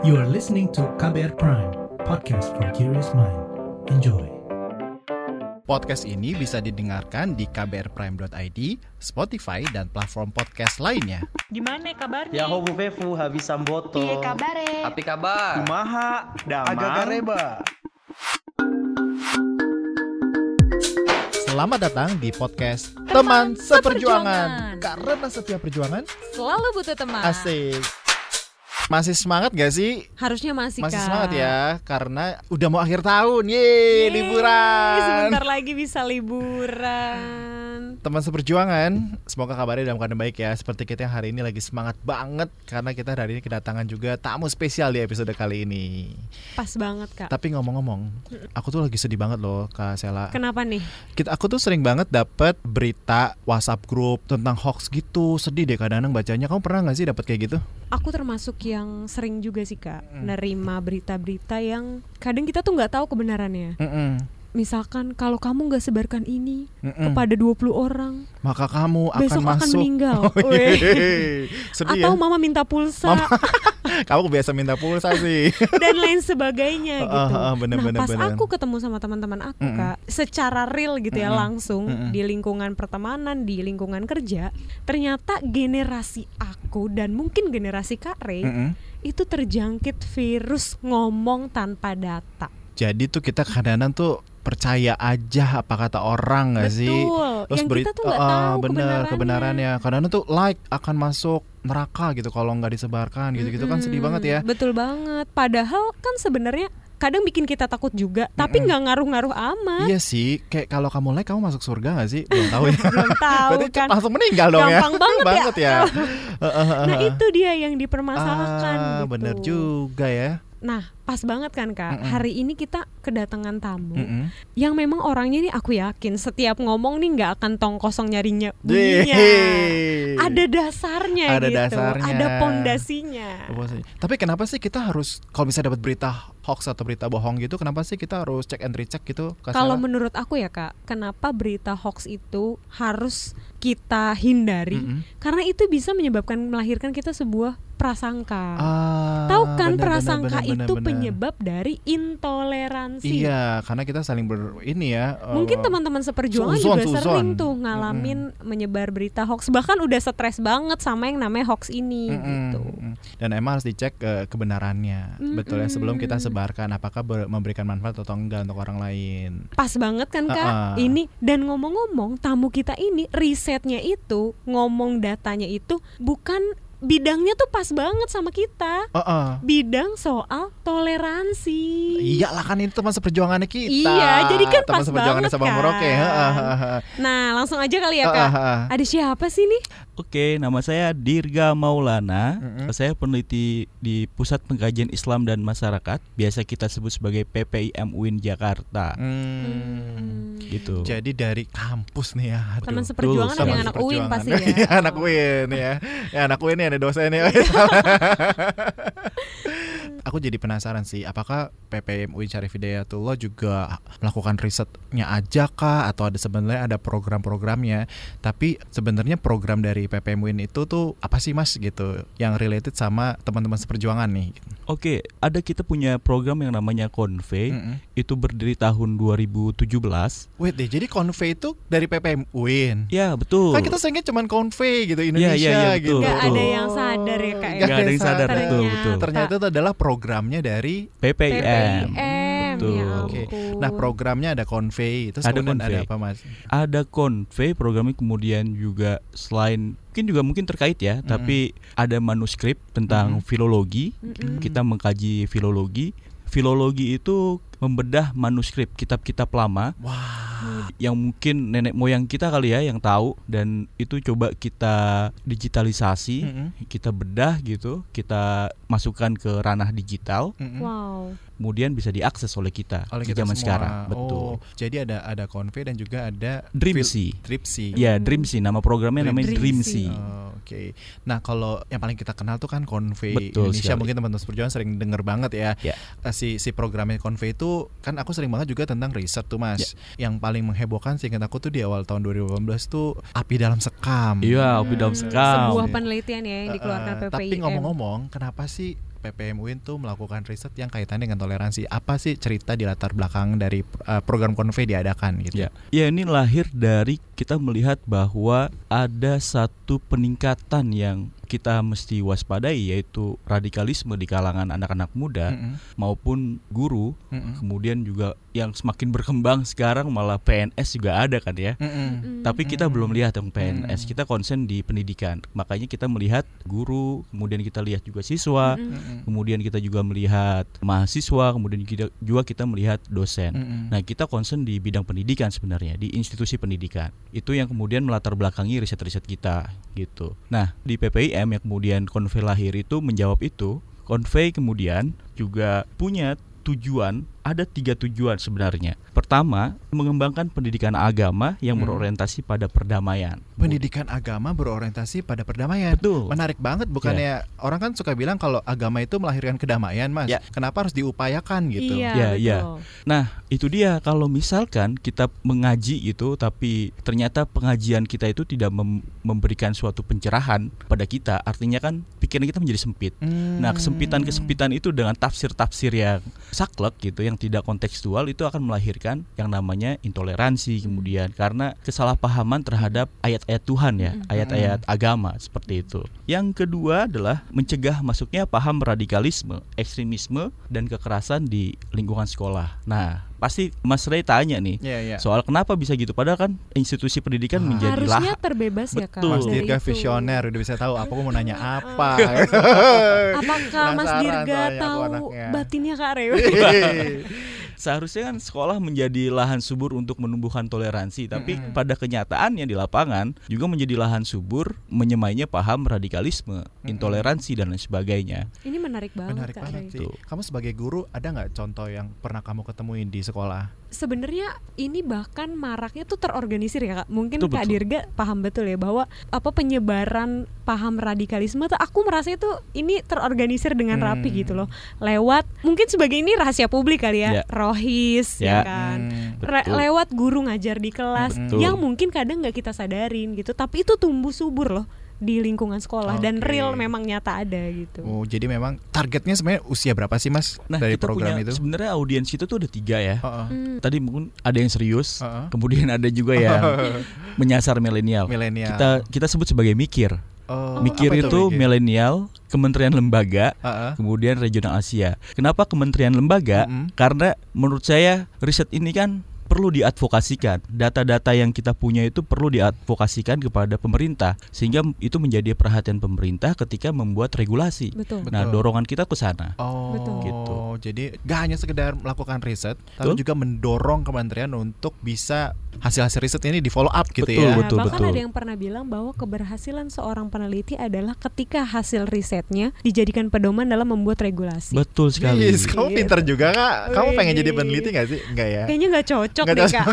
You are listening to KBR Prime, podcast for curious mind. Enjoy. Podcast ini bisa didengarkan di kbrprime.id, Spotify, dan platform podcast lainnya. Gimana kabarnya? Ya hobu vefu habis samboto. Piye kabare? Api kabar. Kumaha, damang. Agak gareba. Selamat datang di podcast Teman Teman Seperjuangan. Seperjuangan. Karena setiap perjuangan Selalu butuh teman. asik. Masih semangat gak sih? Harusnya masih Masih Kak. semangat ya, karena udah mau akhir tahun, yeay, Yeay, liburan. Sebentar lagi bisa liburan. Teman seperjuangan, semoga kabarnya dalam keadaan baik ya. Seperti kita yang hari ini lagi semangat banget karena kita hari ini kedatangan juga tamu spesial di episode kali ini. Pas banget kak. Tapi ngomong-ngomong, aku tuh lagi sedih banget loh Kak Sela. Kenapa nih? Kita aku tuh sering banget dapet berita WhatsApp grup tentang hoax gitu. Sedih deh kadang-kadang bacanya. Kamu pernah nggak sih dapet kayak gitu? Aku termasuk yang sering juga sih kak nerima berita-berita yang kadang kita tuh nggak tahu kebenarannya. Mm-mm. Misalkan kalau kamu nggak sebarkan ini Mm-mm. kepada 20 orang, Maka kamu akan besok akan masuk. meninggal. Oh, Weh. Sedih Atau ya. mama minta pulsa Mama- Kamu biasa minta pulsa sih. dan lain sebagainya gitu. ah, ah, bener, nah bener, pas bener. aku ketemu sama teman-teman aku Mm-mm. kak, secara real gitu ya Mm-mm. langsung Mm-mm. di lingkungan pertemanan, di lingkungan kerja, ternyata generasi aku dan mungkin generasi kak Mm-mm. itu terjangkit virus ngomong tanpa data. Jadi tuh kita kadang-kadang tuh percaya aja apa kata orang nggak sih? Betul. Yang kita tuh nggak Ah, tahu bener kebenarannya. kebenarannya. Kadang-kadang tuh like akan masuk neraka gitu kalau nggak disebarkan gitu-gitu kan sedih banget ya. Betul banget. Padahal kan sebenarnya kadang bikin kita takut juga, tapi nggak ngaruh-ngaruh amat. Iya sih, kayak kalau kamu like kamu masuk surga gak sih? Belum tahu ya. Belum tahu Berarti kan. langsung meninggal dong ya. Gampang banget ya. ya. Nah itu dia yang dipermasalahkan ah, gitu. bener juga ya. Nah pas banget kan kak. Mm-mm. Hari ini kita kedatangan tamu Mm-mm. yang memang orangnya nih aku yakin setiap ngomong nih nggak akan tong kosong nyarinya bunyinya. Yeay. Ada dasarnya Ada gitu. dasarnya. Ada pondasinya. Tapi kenapa sih kita harus kalau bisa dapat berita hoax atau berita bohong gitu, kenapa sih kita harus cek and recheck gitu? Kalau menurut aku ya kak, kenapa berita hoax itu harus kita hindari? Mm-mm. Karena itu bisa menyebabkan melahirkan kita sebuah prasangka. Ah, Tahu kan bener, prasangka bener, bener, itu bener. penyebab dari intoleransi. Iya, karena kita saling ber ini ya. eh, Mungkin teman-teman seperjuangan Suzon, juga suzon. sering tuh ngalamin menyebar berita hoax bahkan udah stres banget sama yang namanya hoax ini Mm-mm, gitu. mm-mm. Dan emang harus dicek eh, kebenarannya, betul ya sebelum kita sebarkan apakah ber- memberikan manfaat atau enggak untuk orang lain. Pas banget kan Kak? Ah, ah. Ini dan ngomong-ngomong tamu kita ini risetnya itu ngomong datanya itu bukan bidangnya tuh pas banget sama kita. Heeh. Bidang soal toleransi. Iyalah kan itu teman seperjuangannya kita. Iya, jadi kan teman pas seperjuangannya banget Sabang kan. Merauke. heeh, heeh. Nah, langsung aja kali ya Kak. ah, ah. Ada siapa sih nih? Oke, nama saya Dirga Maulana. Mm-mm. Saya peneliti di Pusat Pengkajian Islam dan Masyarakat. Biasa kita sebut sebagai PPIM UIN Jakarta. Hmm. Gitu. Jadi dari kampus nih ya. aduh. Teman seperjuangan yang anak UIN pasti ya. Iya, anak UIN ya. Ya anak UIN nih ada dosennya. Aku jadi penasaran sih, apakah PPM UIN Syarif Hidayatullah juga melakukan risetnya aja kah atau ada sebenarnya ada program-programnya? Tapi sebenarnya program dari PPM UIN itu tuh apa sih Mas gitu yang related sama teman-teman seperjuangan nih? Oke, ada kita punya program yang namanya Convey. Mm-mm. Itu berdiri tahun 2017. Wait deh, jadi convey itu dari PPM UIN. Ya, betul. Kan kita seringnya cuman convey gitu Indonesia iya, iya, gitu. betul, Gak betul. ada yang sadar ya Kak ya. Nggak ada yang sadar, betul, Ternyata. betul. Ternyata itu adalah programnya dari PPIM. PPIM, Betul. ya Oke. ampun. Nah, programnya ada convey. Terus Ada kemudian convey. ada apa, Mas? Ada Convey programnya kemudian juga selain mungkin juga mungkin terkait ya, tapi ada manuskrip tentang Mm-mm. filologi. Mm-mm. Kita mengkaji filologi. Filologi itu membedah manuskrip kitab-kitab lama Wah. yang mungkin nenek moyang kita kali ya yang tahu dan itu coba kita digitalisasi, Mm-mm. kita bedah gitu, kita masukkan ke ranah digital, Mm-mm. Wow. kemudian bisa diakses oleh kita Oleh di kita zaman semua. sekarang. Betul. Oh, jadi ada ada convey dan juga ada Dreamsy. Tripsy. Ya, Dreamsy nama programnya namanya Dreamsy. Dreamsy. Oh, Oke. Nah, kalau yang paling kita kenal tuh kan Betul Indonesia. sekali. Mungkin teman-teman perjuangan sering denger banget ya. Ya. Eh, Si si programnya Convey itu kan aku sering banget juga tentang riset tuh, Mas. Ya. Yang paling menghebohkan seingat aku tuh di awal tahun 2018 tuh api dalam sekam. Iya, api dalam Hmm, sekam. Sebuah penelitian ya yang dikeluarkan eh, PPIM. Tapi ngomong-ngomong, kenapa sih PPM UIN tuh melakukan riset yang kaitannya dengan toleransi. Apa sih cerita di latar belakang dari uh, program konvei diadakan gitu? Ya, ya ini lahir dari kita melihat bahwa ada satu peningkatan yang kita mesti waspadai yaitu radikalisme di kalangan anak-anak muda Mm-mm. maupun guru. Mm-mm. Kemudian juga yang semakin berkembang sekarang malah PNS juga ada kan ya. Mm-mm. Tapi kita Mm. belum lihat yang PNS, Mm. kita konsen di pendidikan. Makanya kita melihat guru, kemudian kita lihat juga siswa, Mm-mm. kemudian kita juga melihat mahasiswa, kemudian kita- juga kita melihat dosen. Mm-mm. Nah, kita concern di bidang pendidikan sebenarnya, di institusi pendidikan. Itu yang kemudian melatar belakangi riset-riset kita gitu. Nah, di Yang kemudian Konvei lahir itu menjawab itu. Konvei kemudian juga punya tujuan, ada tiga tujuan sebenarnya. Pertama, mengembangkan pendidikan agama yang Hmm. berorientasi pada perdamaian. Pendidikan agama berorientasi pada perdamaian. Betul. Menarik banget bukannya orang kan suka bilang kalau agama itu melahirkan kedamaian, Mas. Ya. Kenapa harus diupayakan gitu? Iya, Ya, betul. ya. Nah, itu dia kalau misalkan kita mengaji itu tapi ternyata pengajian kita itu tidak mem- memberikan suatu pencerahan pada kita, artinya kan pikiran kita menjadi sempit. Hmm. Nah, kesempitan-kesempitan itu dengan tafsir-tafsir yang saklek gitu, yang tidak kontekstual itu akan melahirkan yang namanya intoleransi kemudian karena kesalahpahaman terhadap ayat-ayat Tuhan ya, ayat-ayat agama seperti itu. Yang kedua adalah mencegah masuknya paham radikalisme, ekstremisme dan kekerasan di lingkungan sekolah. Nah, pasti Mas Ray tanya nih Iya, iya. soal kenapa bisa gitu padahal kan institusi pendidikan Ah. menjadi Harusnya lahan terbebas ya kak. Betul. Mas Dirga itu. visioner udah bisa tahu apa aku mau nanya apa. Apakah Mas Dirga tahu anaknya. batinnya Kak Reo? Seharusnya kan sekolah menjadi lahan subur untuk menumbuhkan toleransi, tapi Mm-mm. pada kenyataannya di lapangan juga menjadi lahan subur menyemainya paham radikalisme, intoleransi dan lain sebagainya. Ini menarik banget Menarik Kak banget sih. Tuh. Kamu sebagai guru ada nggak contoh yang pernah kamu ketemuin di sekolah? Sebenarnya ini bahkan maraknya tuh terorganisir ya kak. Mungkin Betul, Kak betul. Dirga paham betul ya bahwa apa penyebaran paham radikalisme tuh aku merasa itu ini terorganisir dengan rapi Hmm. gitu loh. Lewat mungkin sebagai ini rahasia publik kali ya, Ya. rohis ya, Ya. kan. Hmm. Re- Betul. lewat guru ngajar di kelas Betul. yang mungkin kadang nggak kita sadarin gitu tapi itu tumbuh subur loh di lingkungan sekolah dan Oke. real memang nyata ada gitu Oh, jadi memang targetnya sebenarnya usia berapa sih, Mas? Nah, dari kita program punya itu? sebenarnya audiens kita tuh ada tiga ya. Heeh. Hmm. Tadi mungkin ada yang serius, Heeh. kemudian ada juga yang menyasar milenial. Kita kita sebut sebagai mikir. Oh, mikir itu mikir? milenial, kementerian lembaga, Heeh. kemudian regional Asia. Kenapa kementerian lembaga? Mm-mm. Karena menurut saya riset ini kan perlu diadvokasikan. Data-data yang kita punya itu perlu diadvokasikan kepada pemerintah sehingga itu menjadi perhatian pemerintah ketika membuat regulasi. betul Betul. Nah, dorongan kita ke sana. Oh, Betul. Gitu. Jadi gak hanya sekedar melakukan riset, tapi Betul. juga mendorong kementerian untuk bisa hasil-hasil riset ini di follow up gitu Betul, ya. Nah, betul, bahkan betul. ada yang pernah bilang bahwa keberhasilan seorang peneliti adalah ketika hasil risetnya dijadikan pedoman dalam membuat regulasi. Betul sekali. Yes, kamu Gitu. pinter juga kak. Kamu pengen jadi peneliti gak sih? Enggak ya? Kayaknya nggak cocok Nggak nih cocok. kak.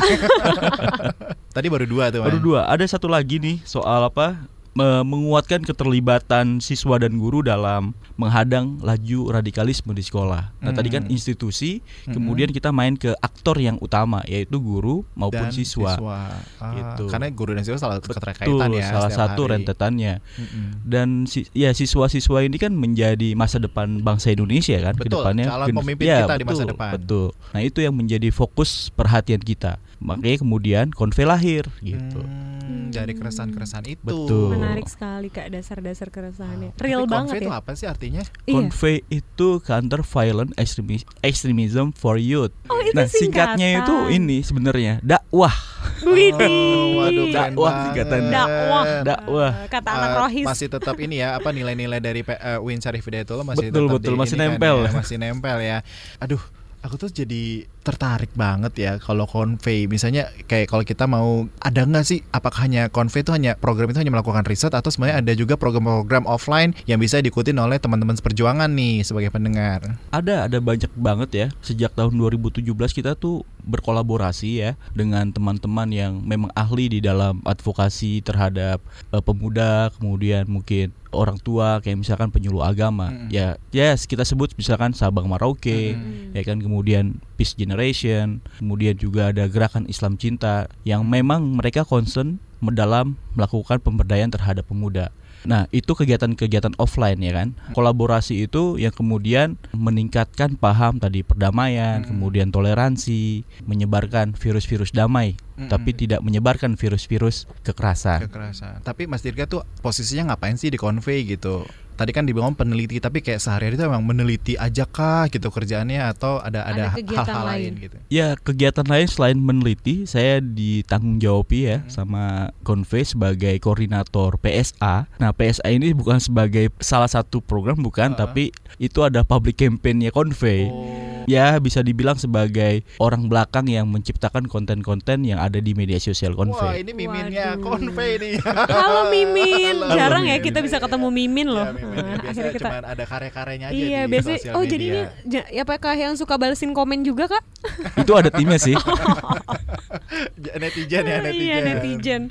Tadi baru dua tuh. Baru Man. dua. Ada satu lagi nih soal apa? Me- menguatkan keterlibatan siswa dan guru dalam menghadang laju radikalisme di sekolah. Nah, tadi kan Hmm. institusi, Mhm. kemudian kita main ke aktor yang utama yaitu guru maupun Dan siswa. Ah, Gitu. Karena guru dan siswa salah Betul, keterkaitan ya. salah satu hari. rentetannya. Mm-mm. Dan si- ya siswa-siswa ini kan menjadi masa depan bangsa Indonesia kan ke Betul, depannya. calon pemimpin ya, kita di masa betul, depan. Betul. Nah, itu yang menjadi fokus perhatian kita. Makanya kemudian konve lahir gitu. Hmm, dari keresahan-keresan itu. Betul. Menarik sekali kak dasar-dasar keresahannya. Tapi Real konve banget itu ya. apa sih artinya? Iya. Convey itu counter violent extremis- extremism for youth. Oh, itu nah, singkatnya itu singkatan. ini sebenarnya dakwah. Widih. Oh, Dakwah banget. singkatannya. Dakwah. Dakwah. Kata anak Eh, rohis. masih tetap ini ya apa nilai-nilai dari eh, Win Syarif Hidayatullah masih Betul, tetap betul, di masih ini kan nempel. ya, masih nempel ya. Aduh, aku tuh jadi tertarik banget ya kalau konvei misalnya kayak kalau kita mau ada nggak sih apakah hanya konvei itu hanya program itu hanya melakukan riset atau sebenarnya ada juga program-program offline yang bisa diikutin oleh teman-teman seperjuangan nih sebagai pendengar. Ada ada banyak banget ya. Sejak tahun 2017 kita tuh berkolaborasi ya dengan teman-teman yang memang ahli di dalam advokasi terhadap eh, pemuda, kemudian mungkin orang tua kayak misalkan penyuluh agama. Mm-mm. Ya, ya kita sebut misalkan Sabang Merauke, Mm-mm. ya kan kemudian Peace Generation, kemudian juga ada gerakan Islam Cinta yang memang mereka concern dalam melakukan pemberdayaan terhadap pemuda. Nah, itu kegiatan-kegiatan offline ya kan. Kolaborasi itu yang kemudian meningkatkan paham tadi perdamaian, Mm. kemudian toleransi, menyebarkan virus-virus damai, Mm-mm. tapi tidak menyebarkan virus-virus kekerasan. kekerasan. Tapi Mas Dirga tuh posisinya ngapain sih di convey gitu? Tadi kan dibilang peneliti, tapi kayak sehari-hari itu emang meneliti aja kah gitu kerjaannya atau ada ada, hal-hal lain. lain. gitu? Ya, kegiatan lain selain meneliti, saya ditanggung jawabi ya sama Convey sebagai koordinator PSA. Nah, PSA ini bukan sebagai salah satu program bukan, Heeh. tapi itu ada public campaign-nya. Oh. Ya, bisa dibilang sebagai orang belakang yang menciptakan konten-konten yang ada di media sosial Wah, Convey. ini miminnya convey nih. Halo Mimin, Halo, jarang ya Mimin. kita bisa ketemu Mimin loh. Ya, Mimin. Nah, akhirnya kita cuman ada karya-karyanya aja Iya, di biasanya sosial oh media. jadi ini ja- ya apakah yang suka balesin komen juga, Kak? itu ada timnya sih. Netizen ya netizen. Iya, netizen.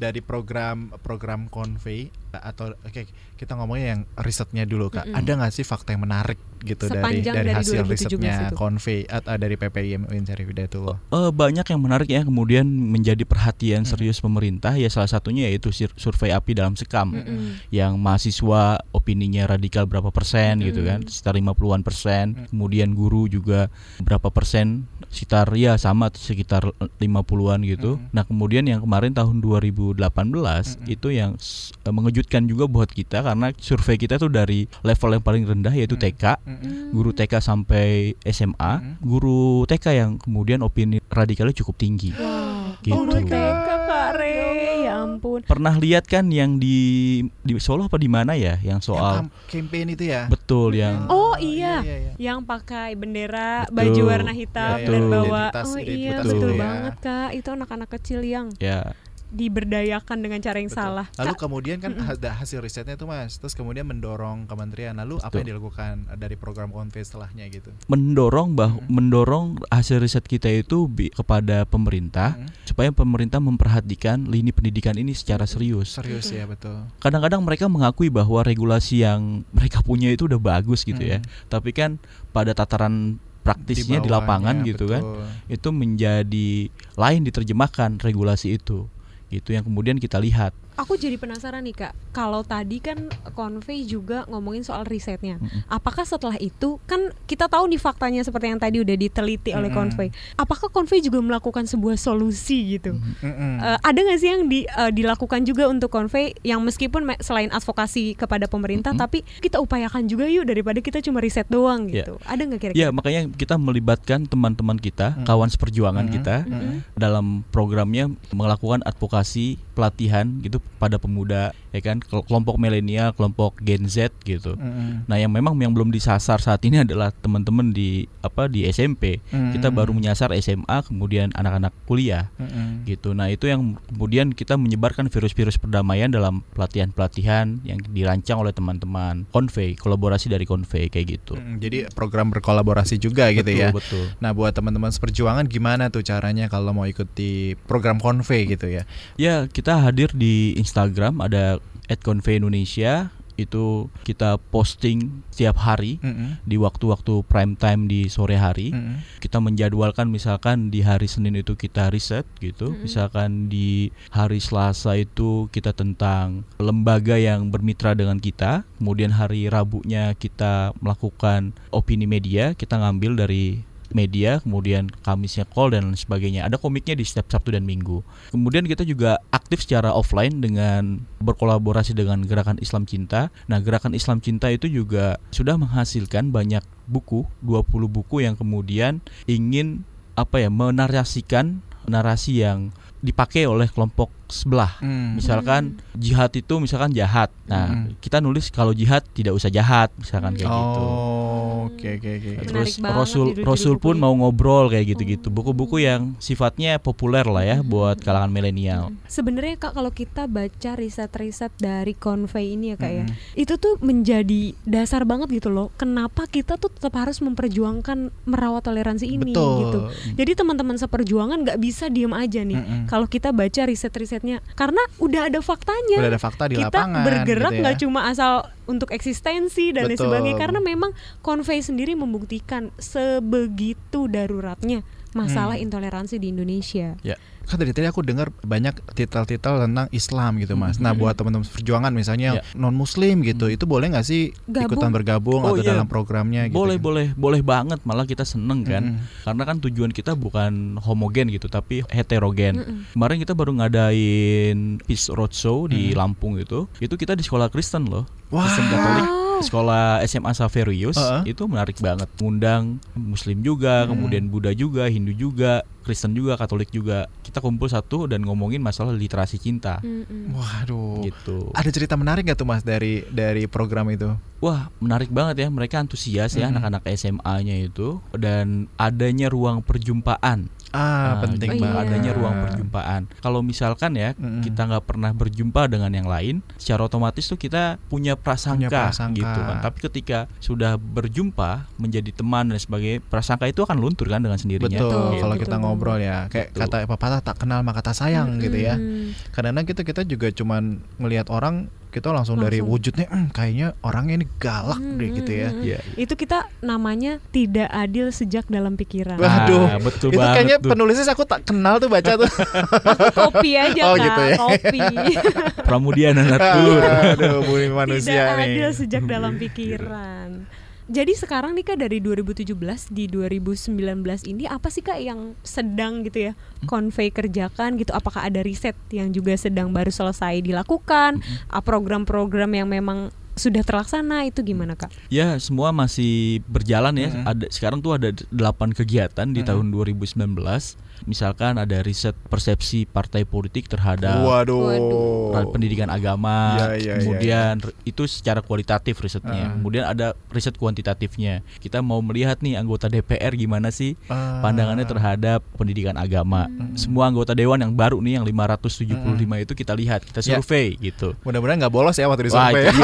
Dari program program convey atau oke kita ngomongnya yang risetnya dulu kak. Mm-mm. Ada nggak sih fakta yang menarik gitu dari Sepanjang dari dari hasil 2017 risetnya itu. convey atau dari PPIM Hidayatullah? Eh, banyak yang menarik ya kemudian menjadi perhatian Mhm. serius pemerintah ya salah satunya yaitu sur- survei API dalam sekam Mm-mm. yang mahasiswa opininya radikal berapa persen gitu kan sekitar 50-an persen Mhm. kemudian guru juga berapa persen sekitar ya sama sekitar 50-an gitu Mhm. nah kemudian yang kemarin tahun 2018 Mhm. itu yang s- eh, mengejutkan juga buat kita karena survei kita tuh dari level yang paling rendah yaitu Mhm. TK Guru TK sampai SMA, Mhm. guru TK yang kemudian opini radikalnya cukup tinggi. Wow. Gitu. Guru TK Kak Re, ya ampun. Pernah lihat kan yang di di Solo apa di mana ya, yang Yang soal kam- campaign itu ya? betul yang Oh, iya, iya. iya, iya. Yang pakai bendera Betul. baju warna hitam Iya, dan iya. bawa Identitas- Oh iya, betul itu ya. banget, Kak. Itu anak-anak kecil yang ya diberdayakan dengan cara yang Betul. salah. Lalu Kak, kemudian kan Mm-mm. ada hasil risetnya tuh mas, terus kemudian mendorong kementerian. Lalu apa Betul. yang dilakukan dari program convey setelahnya gitu? mendorong bah Mhm. mendorong hasil riset kita itu bi- kepada pemerintah Mm. supaya pemerintah memperhatikan lini pendidikan ini secara serius. Serius ya betul. Kadang-kadang mereka mengakui bahwa regulasi yang mereka punya itu udah bagus gitu ya. Mm. Tapi kan pada tataran praktisnya di, bawahnya, lapangan gitu kan betul. itu menjadi lain diterjemahkan regulasi itu gitu yang kemudian kita lihat Aku jadi penasaran nih kak, kalau tadi kan Convey juga ngomongin soal risetnya. Apakah setelah itu kan kita tahu nih faktanya seperti yang tadi udah diteliti oleh. Convey. Apakah Convey juga melakukan sebuah solusi gitu? Eh, ada nggak sih yang di- eh, dilakukan juga untuk Convey yang meskipun me- selain advokasi kepada pemerintah, tapi kita upayakan juga yuk daripada kita cuma riset doang Ya. gitu. Ada nggak kira-kira? ya makanya kita melibatkan teman-teman kita Mm. kawan seperjuangan Mm. kita dalam programnya melakukan advokasi pelatihan gitu pada pemuda ya kan kel- kelompok milenial kelompok Gen Z gitu Mm-mm. nah yang memang yang belum disasar saat ini adalah teman-teman di apa di SMP kita Mm-mm. baru menyasar SMA kemudian anak-anak kuliah Mm-mm. gitu. Nah itu yang kemudian kita menyebarkan virus-virus perdamaian dalam pelatihan-pelatihan yang dirancang oleh teman-teman Convey, kolaborasi dari Convey kayak gitu. Mm, Jadi program berkolaborasi juga gitu betul, ya. Betul. Nah buat teman-teman seperjuangan gimana tuh caranya kalau mau ikuti program convey gitu ya? Ya kita hadir di Instagram ada @convey Indonesia itu kita posting setiap hari Mm-mm. di waktu-waktu prime time di sore hari. Mm-mm. kita menjadwalkan misalkan di hari Senin itu kita riset gitu, Mm-mm. misalkan di hari Selasa itu kita tentang lembaga yang bermitra dengan kita, kemudian hari Rabunya kita melakukan opini media, kita ngambil dari media, kemudian Kamisnya call dan lain sebagainya. Ada komiknya di setiap Sabtu dan Minggu. Kemudian kita juga aktif secara offline dengan berkolaborasi dengan Gerakan Islam Cinta. Nah, Gerakan Islam Cinta itu juga sudah menghasilkan banyak buku, 20 buku yang kemudian ingin apa ya, menarasikan narasi yang dipakai oleh kelompok sebelah. Mm. Misalkan jihad itu misalkan jahat. Nah, Hmm. kita nulis kalau jihad tidak usah jahat, misalkan kayak gitu. Oke oke oke. Terus banget Rasul Rasul pun mau ngobrol kayak gitu-gitu. Oh. Buku-buku yang sifatnya populer lah ya buat kalangan milenial. Sebenarnya kak kalau kita baca riset-riset dari Convey ini ya kak ya, Mm-mm. itu tuh menjadi dasar banget gitu loh. Kenapa kita tuh tetap harus memperjuangkan merawat toleransi ini Betul. gitu. Jadi teman-teman seperjuangan nggak bisa diem aja nih. Kalau kita baca riset-risetnya, karena udah ada faktanya. Udah ada fakta di kita lapangan. bergerak gitu ya. nggak cuma asal untuk eksistensi dan lain sebagainya. Karena memang Convey sendiri membuktikan sebegitu daruratnya masalah Hmm. intoleransi di Indonesia. kan dari tadi aku dengar banyak titel-titel tentang Islam gitu mas. Nah Hmm. buat teman-teman perjuangan misalnya Ya. non Muslim gitu, Hmm. itu boleh nggak sih Gabung. ikutan bergabung Oh, atau iya. dalam programnya? Gitu boleh kan? boleh boleh banget malah kita seneng kan Mm-mm. karena kan tujuan kita bukan homogen gitu tapi heterogen Mm-mm. kemarin kita baru ngadain Peace Roadshow di Hmm. Lampung itu itu kita di sekolah Kristen loh Wah. Kristen Katolik Wow. Sekolah SMA Saverius Heeh. itu menarik banget ngundang Muslim juga Hmm. kemudian Buddha juga Hindu juga Kristen juga Katolik juga kita kumpul satu dan ngomongin masalah literasi cinta Mm-mm. Waduh. gitu Ada cerita menarik gak tuh mas dari dari program itu? Wah, menarik banget ya. Mereka antusias ya anak-anak SMA-nya itu dan adanya ruang perjumpaan. Ah, Nah, penting gitu. banget. Iya. Adanya ruang perjumpaan. Kalau misalkan ya Mm-mm. kita nggak pernah berjumpa dengan yang lain, secara otomatis tuh kita punya prasangka, Punya prasangka. gitu kan. Tapi ketika sudah berjumpa menjadi teman dan sebagai prasangka itu akan luntur kan dengan sendirinya. Betul, Betul, kalau kita ngobrol ya kayak Betul. kata pepatah tak kenal maka tak sayang gitu ya. Kadang-kadang kita kita juga cuman ngelihat orang kita langsung, dari Langsung. wujudnya "Hmm, kayaknya orangnya ini galak deh Mm, gitu ya. mm, mm. Iya. Itu kita namanya tidak adil sejak dalam pikiran. Waduh, Nah, betul itu kayaknya tuh. penulisnya aku tak kenal tuh baca tuh. kopi aja Oh, kak, gitu ya. kopi. Pramudia. Aduh, bumi manusia tidak nih. adil sejak dalam pikiran. Jadi sekarang nih kak dari 2017 di 2019 ini apa sih kak yang sedang gitu ya convey kerjakan gitu? Apakah ada riset yang juga sedang baru selesai dilakukan? Ah, Program-program yang memang sudah terlaksana itu gimana kak? Ya, semua masih berjalan ya. Mm-mm. Ada sekarang tuh ada 8 kegiatan di Mm-mm. tahun 2019. Misalkan ada riset persepsi partai politik terhadap Waduh. Waduh. pendidikan agama. Iya, iya, kemudian r- itu secara kualitatif risetnya. Ah. Kemudian ada riset kuantitatifnya. Kita mau melihat nih anggota DPR gimana sih Ah. pandangannya terhadap pendidikan agama. Semua anggota dewan yang baru nih yang 575 itu kita lihat, kita Ya. survei gitu. Mudah-mudahan nggak bolos ya waktu di Wah, survei. itu,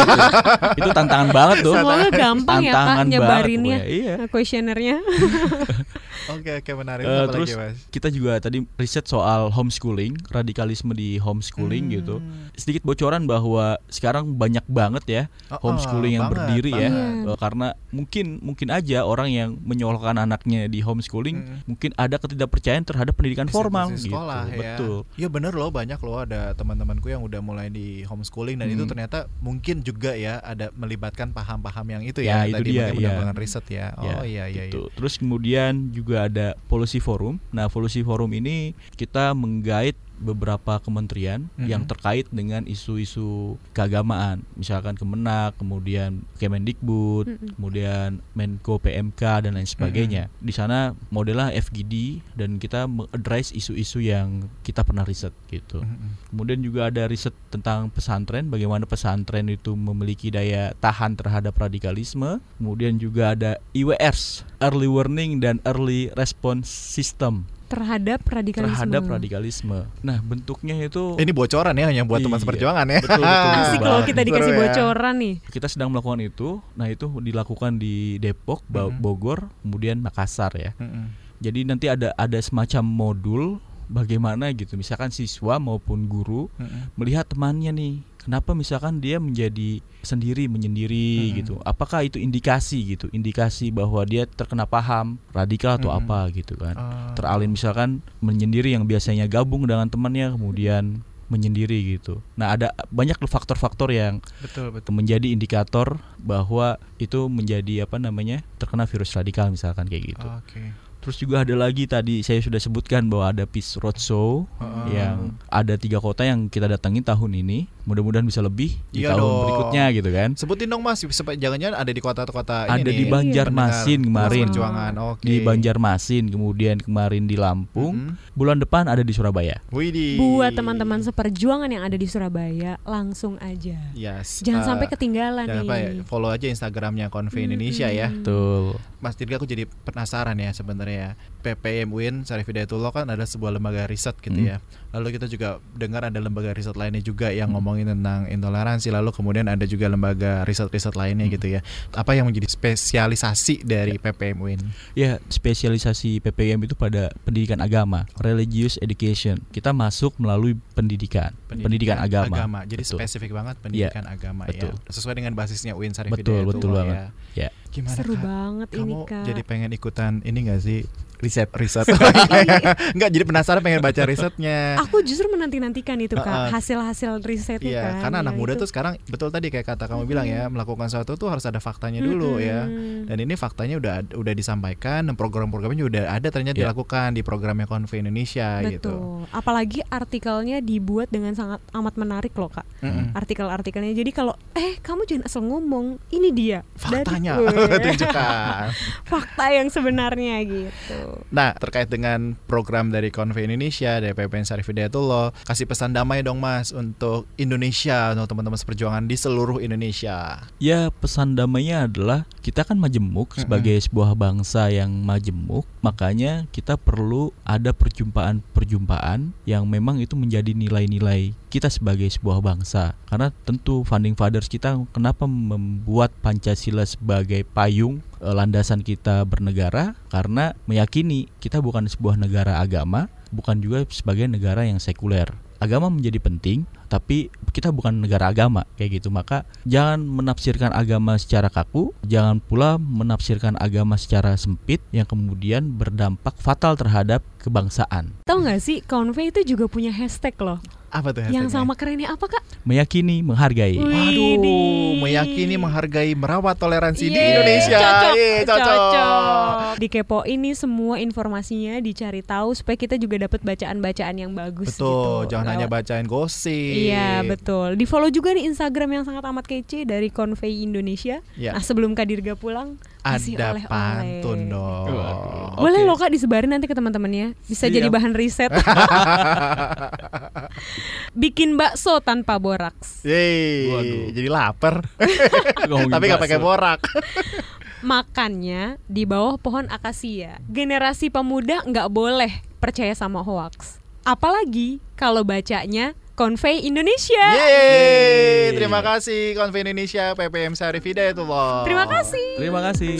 itu, tantangan banget tuh. Semoga gampang ya Tantangan banget nyebarinnya pokoknya, iya. kuesionernya. Oke, oke menarik. Apa terus lagi, Mas? kita juga tadi riset soal homeschooling, radikalisme di homeschooling Hmm. gitu. Sedikit bocoran bahwa sekarang banyak banget ya Oh, oh, homeschooling yang banget, berdiri ya. banget. Eh, karena mungkin mungkin aja orang yang menyolokkan anaknya di homeschooling Hmm. mungkin ada ketidakpercayaan terhadap pendidikan formal Institusi gitu. sekolah ya. Betul. Iya bener loh banyak loh ada teman-temanku yang udah mulai di homeschooling dan itu Hmm. ternyata mungkin juga ya ada melibatkan paham-paham yang itu Ya, ya, itu tadi dia, mungkin iya. berdasarkan riset ya. Oh iya iya iya. gitu. Terus kemudian juga ada policy forum. Nah, policy forum ini kita menggait beberapa kementerian Mhm. yang terkait dengan isu-isu keagamaan, misalkan Kemenak, kemudian Kemendikbud, Mhm. kemudian Menko PMK dan lain sebagainya. Di sana modelnya FGD dan kita mengaddress isu-isu yang kita pernah riset gitu. Mm-mm. Kemudian juga ada riset tentang pesantren, bagaimana pesantren itu memiliki daya tahan terhadap radikalisme. Kemudian juga ada IWRs, Early Warning dan Early Response System terhadap radikalisme. terhadap radikalisme. Nah, bentuknya itu Ini bocoran ya yang buat teman Iya. seperjuangan ya. Betul, betul, Asik loh kita dikasih Seru ya. bocoran nih. kita sedang melakukan itu. Nah, itu dilakukan di Depok, Ba- Mhm. Bogor, kemudian Makassar ya. Mm-mm. Jadi nanti ada ada semacam modul bagaimana gitu. Misalkan siswa maupun guru Mm-mm. melihat temannya nih kenapa misalkan dia menjadi sendiri menyendiri Mm-mm. gitu apakah itu indikasi gitu indikasi bahwa dia terkena paham radikal atau Mm-mm. apa gitu kan Ah. teralin misalkan menyendiri yang biasanya gabung dengan temannya kemudian menyendiri gitu nah ada banyak loh faktor-faktor yang betul betul. menjadi indikator bahwa itu menjadi apa namanya terkena virus radikal misalkan kayak gitu Oke. Terus juga ada lagi tadi saya sudah sebutkan bahwa ada Peace Roadshow Heeh. yang ada tiga kota yang kita datangi tahun ini. Mudah-mudahan bisa lebih di Iya tahun dong. berikutnya gitu kan. Sebutin dong Mas, jangan-jangan ada di kota-kota Ada ini di nih, Banjarmasin pendengar kemarin. Perjuangan. Oke. Di Banjarmasin, kemudian kemarin di Lampung. Mm-mm. Bulan depan ada di Surabaya. Widih. Buat teman-teman seperjuangan yang ada di Surabaya, langsung aja. Yes. Jangan eh, sampai ketinggalan Jangan nih. lupa ya, follow aja Instagramnya Conve Indonesia ya. Betul. Mas Dirga aku jadi penasaran ya sebenarnya PPM UIN Syarif Hidayatullah kan ada sebuah lembaga riset gitu Hmm. ya. Lalu kita juga dengar ada lembaga riset lainnya juga yang ngomongin tentang intoleransi. Lalu kemudian ada juga lembaga riset-riset lainnya gitu ya. Apa yang menjadi spesialisasi dari PPM UIN? Ya, spesialisasi PPM itu pada pendidikan agama, religious education. Kita masuk melalui pendidikan, pendidikan, agama. Jadi Betul. spesifik banget pendidikan agama betul. ya. Sesuai dengan basisnya UIN Syarif Betul, betul ya. banget. Ya. Gimana Seru Kak? banget ini Kamu kak. jadi pengen ikutan ini gak sih riset riset nggak jadi penasaran pengen baca risetnya Aku justru menanti-nantikan itu kak Heeh. hasil-hasil risetnya Iya, kan. karena anak Ya, muda itu. tuh sekarang betul tadi kayak kata kamu bilang ya, melakukan sesuatu tuh harus ada faktanya dulu ya. Mm-mm. Dan ini faktanya udah udah disampaikan dan program-programnya juga udah ada ternyata Ya. dilakukan di programnya Konve Indonesia gitu. Betul. Apalagi artikelnya dibuat dengan sangat amat menarik loh kak. Mm-mm. Artikel-artikelnya. Jadi kalau eh kamu jangan asal ngomong, ini dia Dari- Faktanya tunjukkan. fakta yang sebenarnya gitu. Nah, terkait dengan program dari Konve Indonesia dari PPN Syarif Hidayatullah, kasih pesan damai dong Mas untuk Indonesia, untuk teman-teman seperjuangan di seluruh Indonesia. Ya pesan damainya adalah kita kan majemuk sebagai sebuah bangsa yang majemuk, makanya kita perlu ada perjumpaan-perjumpaan yang memang itu menjadi nilai-nilai kita sebagai sebuah bangsa. Karena tentu founding fathers kita kenapa membuat Pancasila sebagai payung eh, landasan kita bernegara karena meyakini kita bukan sebuah negara agama, bukan juga sebagai negara yang sekuler. Agama menjadi penting, tapi kita bukan negara agama kayak gitu. Maka jangan menafsirkan agama secara kaku, jangan pula menafsirkan agama secara sempit yang kemudian berdampak fatal terhadap kebangsaan. Tahu nggak sih, Convey itu juga punya hashtag loh. Apa tuh Yang sama kerennya apa kak? Meyakini, menghargai. Wih. Waduh, meyakini, menghargai, merawat toleransi di Yeay, Indonesia. Cocok, Yeay, cocok. Dikepoin nih semua informasinya, dicari tahu supaya kita juga dapat bacaan-bacaan yang bagus Betul, gitu. jangan hanya bacain gosip. Iya betul. Di follow juga nih Instagram yang sangat amat kece dari Convey Indonesia. Ya. Nah sebelum Kak Dirga pulang kasih Ada oleh-oleh. pantun dong. Waduh. Boleh loh kak disebarin nanti ke teman-temannya. Bisa Siap. jadi bahan riset. Bikin bakso tanpa boraks. Yeay, Waduh. jadi lapar. Tapi nggak pakai borak. Makannya di bawah pohon akasia. Generasi pemuda nggak boleh percaya sama hoax. Apalagi kalau bacanya Convey Indonesia. Yeay, terima kasih Konven Indonesia PPM Syarif Hidayatullah. Terima kasih. Terima kasih.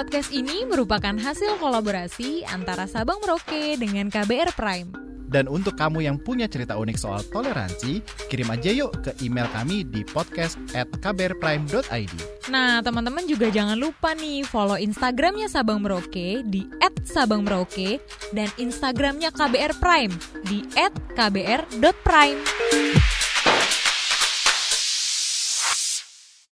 Podcast ini merupakan hasil kolaborasi antara Sabang Merauke dengan KBR Prime. Dan untuk kamu yang punya cerita unik soal toleransi, kirim aja yuk ke email kami di podcast at kbrprime.id. Nah, teman-teman juga jangan lupa nih follow Instagramnya Sabang Merauke di @sabangmerauke dan Instagramnya KBR Prime di @kbr.prime.